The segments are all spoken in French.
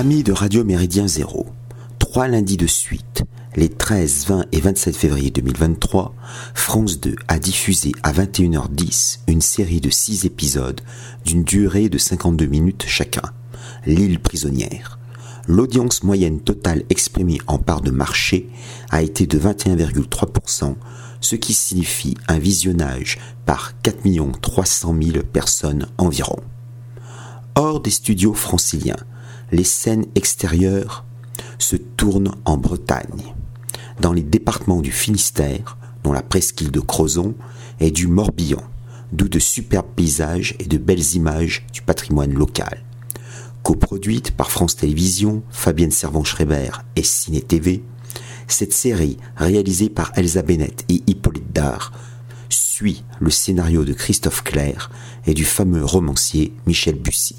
Amis de Radio Méridien Zéro, trois lundis de suite, les 13, 20 et 27 février 2023, France 2 a diffusé à 21h10 une série de six épisodes d'une durée de 52 minutes chacun. L'île prisonnière. L'audience moyenne totale exprimée en part de marché a été de 21,3%, ce qui signifie un visionnage par 4 300 000 personnes environ. Hors des studios franciliens, les scènes extérieures se tournent en Bretagne, dans les départements du Finistère, dont la presqu'île de Crozon, et du Morbihan, d'où de superbes paysages et de belles images du patrimoine local. Coproduite par France Télévisions, Fabienne Servan-Schreiber et Ciné TV, cette série, réalisée par Elsa Bennett et Hippolyte Dard, suit le scénario de Christophe Clair et du fameux romancier Michel Bussy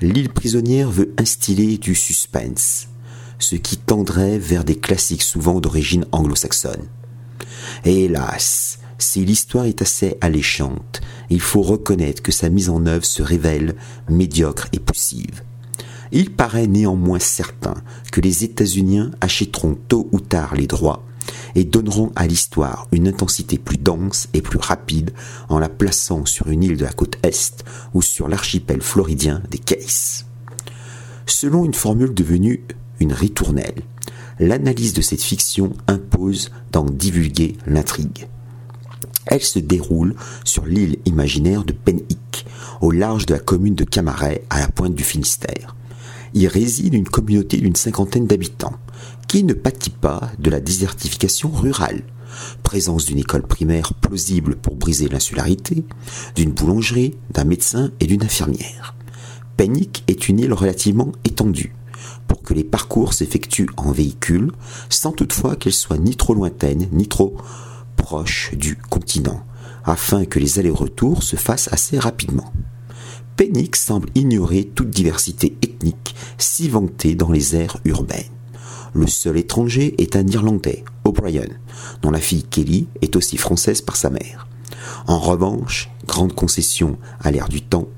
l'île prisonnière veut instiller du suspense, ce qui tendrait vers des classiques souvent d'origine anglo-saxonne. Hélas, si l'histoire est assez alléchante, il faut reconnaître que sa mise en œuvre se révèle médiocre et poussive. Il paraît néanmoins certain que les États-Unis achèteront tôt ou tard les droits et donneront à l'histoire une intensité plus dense et plus rapide en la plaçant sur une île de la côte Est ou sur l'archipel floridien des Cays. Selon une formule devenue une ritournelle, l'analyse de cette fiction impose d'en divulguer l'intrigue. Elle se déroule sur l'île imaginaire de Penhic, au large de la commune de Camaret, à la pointe du Finistère. Y réside une communauté d'une cinquantaine d'habitants, qui ne pâtit pas de la désertification rurale. Présence d'une école primaire plausible pour briser l'insularité, d'une boulangerie, d'un médecin et d'une infirmière. Panic est une île relativement étendue, pour que les parcours s'effectuent en véhicule, sans toutefois qu'elle soit ni trop lointaine, ni trop proche du continent, afin que les allers-retours se fassent assez rapidement. Panic semble ignorer toute diversité ethnique si vantée dans les aires urbaines. Le seul étranger est un Irlandais, O'Brien, dont la fille Kelly est aussi française par sa mère. En revanche, grande concession à l'ère du temps,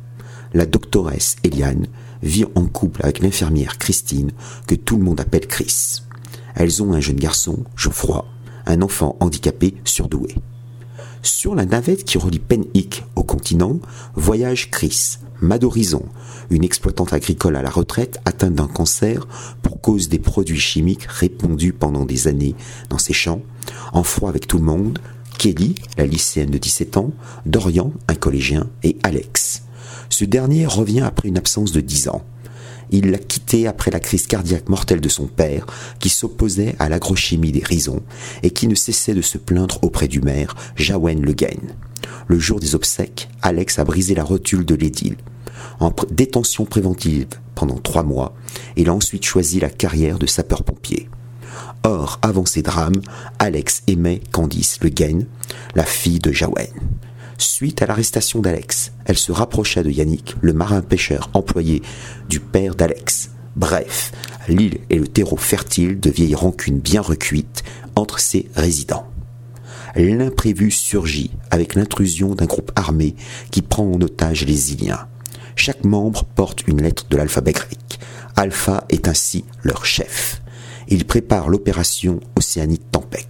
la doctoresse Eliane vit en couple avec l'infirmière Christine, que tout le monde appelle Chris. Elles ont un jeune garçon, Geoffroy, un enfant handicapé surdoué. Sur la navette qui relie Penhick au continent, voyage Chris, Madorizon, une exploitante agricole à la retraite atteinte d'un cancer pour cause des produits chimiques répandus pendant des années dans ses champs, en froid avec tout le monde, Kelly, la lycéenne de 17 ans, Dorian, un collégien, et Alex. Ce dernier revient après une absence de 10 ans. Il l'a quitté après la crise cardiaque mortelle de son père, qui s'opposait à l'agrochimie des risons et qui ne cessait de se plaindre auprès du maire, Jawen Le Gain. Le jour des obsèques, Alex a brisé la rotule de l'édile. En détention préventive pendant trois mois, il a ensuite choisi la carrière de sapeur-pompier. Or, avant ces drames, Alex aimait Candice Le Gain, la fille de Jawen. Suite à l'arrestation d'Alex, elle se rapprocha de Yannick, le marin-pêcheur employé du père d'Alex. Bref, l'île est le terreau fertile de vieilles rancunes bien recuites entre ses résidents. L'imprévu surgit avec l'intrusion d'un groupe armé qui prend en otage les Iliens. Chaque membre porte une lettre de l'alphabet grec. Alpha est ainsi leur chef. Il prépare l'opération Océanique Tempête.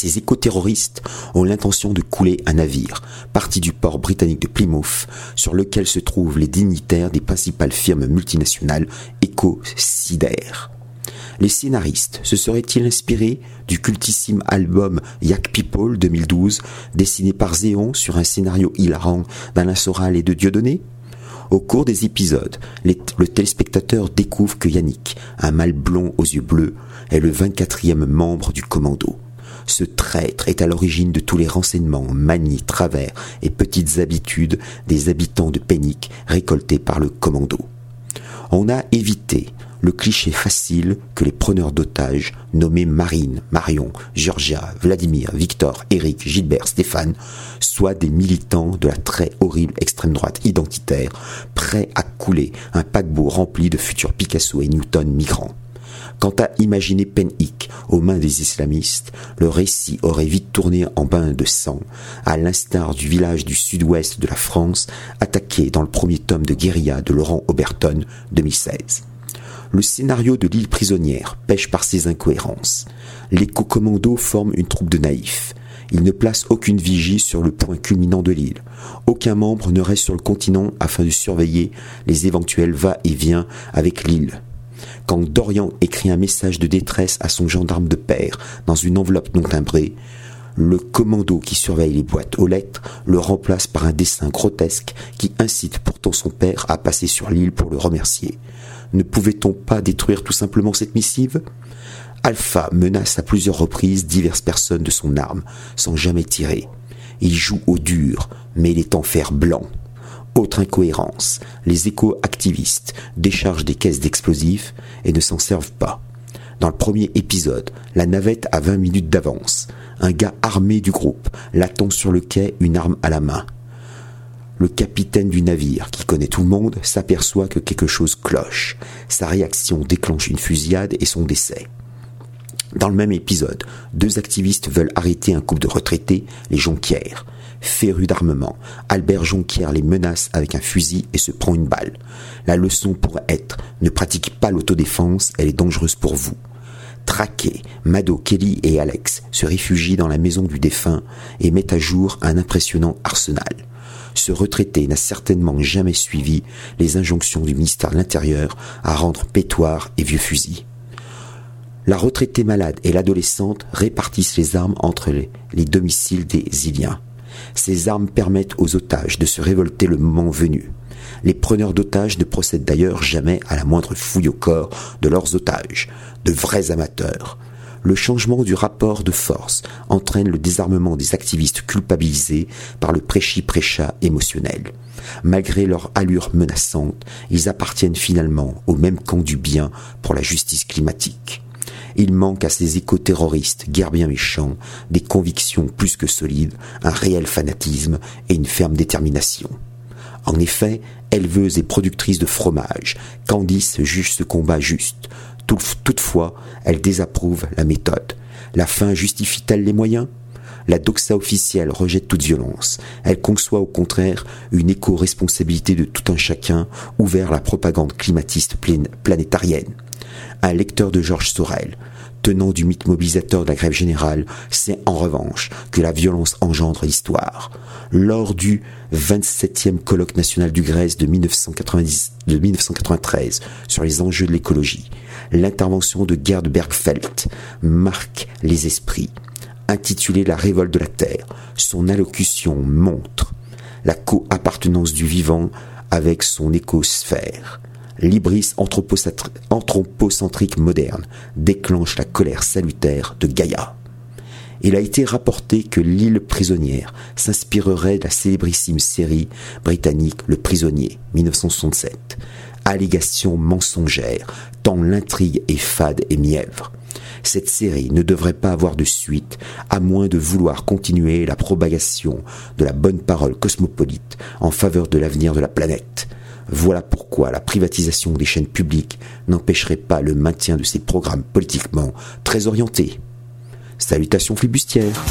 Ces éco-terroristes ont l'intention de couler un navire, parti du port britannique de Plymouth, sur lequel se trouvent les dignitaires des principales firmes multinationales éco-sidères. Les scénaristes se seraient-ils inspirés du cultissime album Yak People 2012, dessiné par Zéon sur un scénario hilarant d'Alain Soral et de Dieudonné? Au cours des épisodes, le téléspectateur découvre que Yannick, un mâle blond aux yeux bleus, est le 24e membre du commando. Ce traître est à l'origine de tous les renseignements, manies, travers et petites habitudes des habitants de Pénic récoltés par le commando. On a évité le cliché facile que les preneurs d'otages, nommés Marine, Marion, Georgia, Vladimir, Victor, Eric, Gilbert, Stéphane, soient des militants de la très horrible extrême droite identitaire, prêts à couler un paquebot rempli de futurs Picasso et Newton migrants. Quant à imaginer Penhic aux mains des islamistes, le récit aurait vite tourné en bain de sang, à l'instar du village du sud-ouest de la France, attaqué dans le premier tome de Guérilla de Laurent Oberton 2016. Le scénario de l'île prisonnière pêche par ses incohérences. L'éco-commando forme une troupe de naïfs. Il ne place aucune vigie sur le point culminant de l'île. Aucun membre ne reste sur le continent afin de surveiller les éventuels va-et-vient avec l'île. Quand Dorian écrit un message de détresse à son gendarme de père dans une enveloppe non timbrée, le commando qui surveille les boîtes aux lettres le remplace par un dessin grotesque qui incite pourtant son père à passer sur l'île pour le remercier. Ne pouvait-on pas détruire tout simplement cette missive? Alpha menace à plusieurs reprises diverses personnes de son arme, sans jamais tirer. Il joue au dur, mais il est en fer blanc. Autre incohérence, les éco-activistes déchargent des caisses d'explosifs et ne s'en servent pas. Dans le premier épisode, la navette a 20 minutes d'avance. Un gars armé du groupe l'attend sur le quai, une arme à la main. Le capitaine du navire, qui connaît tout le monde, s'aperçoit que quelque chose cloche. Sa réaction déclenche une fusillade et son décès. Dans le même épisode, deux activistes veulent arrêter un couple de retraités, les Jonquières. Féru d'armement, Albert Jonquière les menace avec un fusil et se prend une balle. La leçon pourrait être ne pratiquez pas l'autodéfense, elle est dangereuse pour vous. Traqués, Mado, Kelly et Alex se réfugient dans la maison du défunt et mettent à jour un impressionnant arsenal. Ce retraité n'a certainement jamais suivi les injonctions du ministère de l'Intérieur à rendre pétoires et vieux fusils. La retraitée malade et l'adolescente répartissent les armes entre les, domiciles des Iliens. Ces armes permettent aux otages de se révolter le moment venu. Les preneurs d'otages ne procèdent d'ailleurs jamais à la moindre fouille au corps de leurs otages, de vrais amateurs. Le changement du rapport de force entraîne le désarmement des activistes culpabilisés par le prêchi-prêcha émotionnel. Malgré leur allure menaçante, ils appartiennent finalement au même camp du bien pour la justice climatique. Il manque à ces éco-terroristes, guère bien méchants, des convictions plus que solides, un réel fanatisme et une ferme détermination. En effet, éleveuse et productrice de fromage, Candice juge ce combat juste. Toutefois, elle désapprouve la méthode. La fin justifie-t-elle les moyens? La doxa officielle rejette toute violence. Elle conçoit au contraire une éco-responsabilité de tout un chacun ouvert à la propagande climatiste planétarienne. Un lecteur de Georges Sorel, tenant du mythe mobilisateur de la grève générale, sait en revanche que la violence engendre l'histoire. Lors du 27e colloque national du Grèce de, 1990, de 1993 sur les enjeux de l'écologie, l'intervention de Gerd Bergfeldt marque les esprits. Intitulé La révolte de la Terre, son allocution montre la co-appartenance du vivant avec son écosphère l'ibris anthropocentrique moderne déclenche la colère salutaire de Gaïa. Il a été rapporté que l'île prisonnière s'inspirerait de la célébrissime série britannique Le Prisonnier, 1967. Allégation mensongère, tant l'intrigue est fade et mièvre. Cette série ne devrait pas avoir de suite, à moins de vouloir continuer la propagation de la bonne parole cosmopolite en faveur de l'avenir de la planète. Voilà pourquoi la privatisation des chaînes publiques n'empêcherait pas le maintien de ces programmes politiquement très orientés. Salutations flibustières.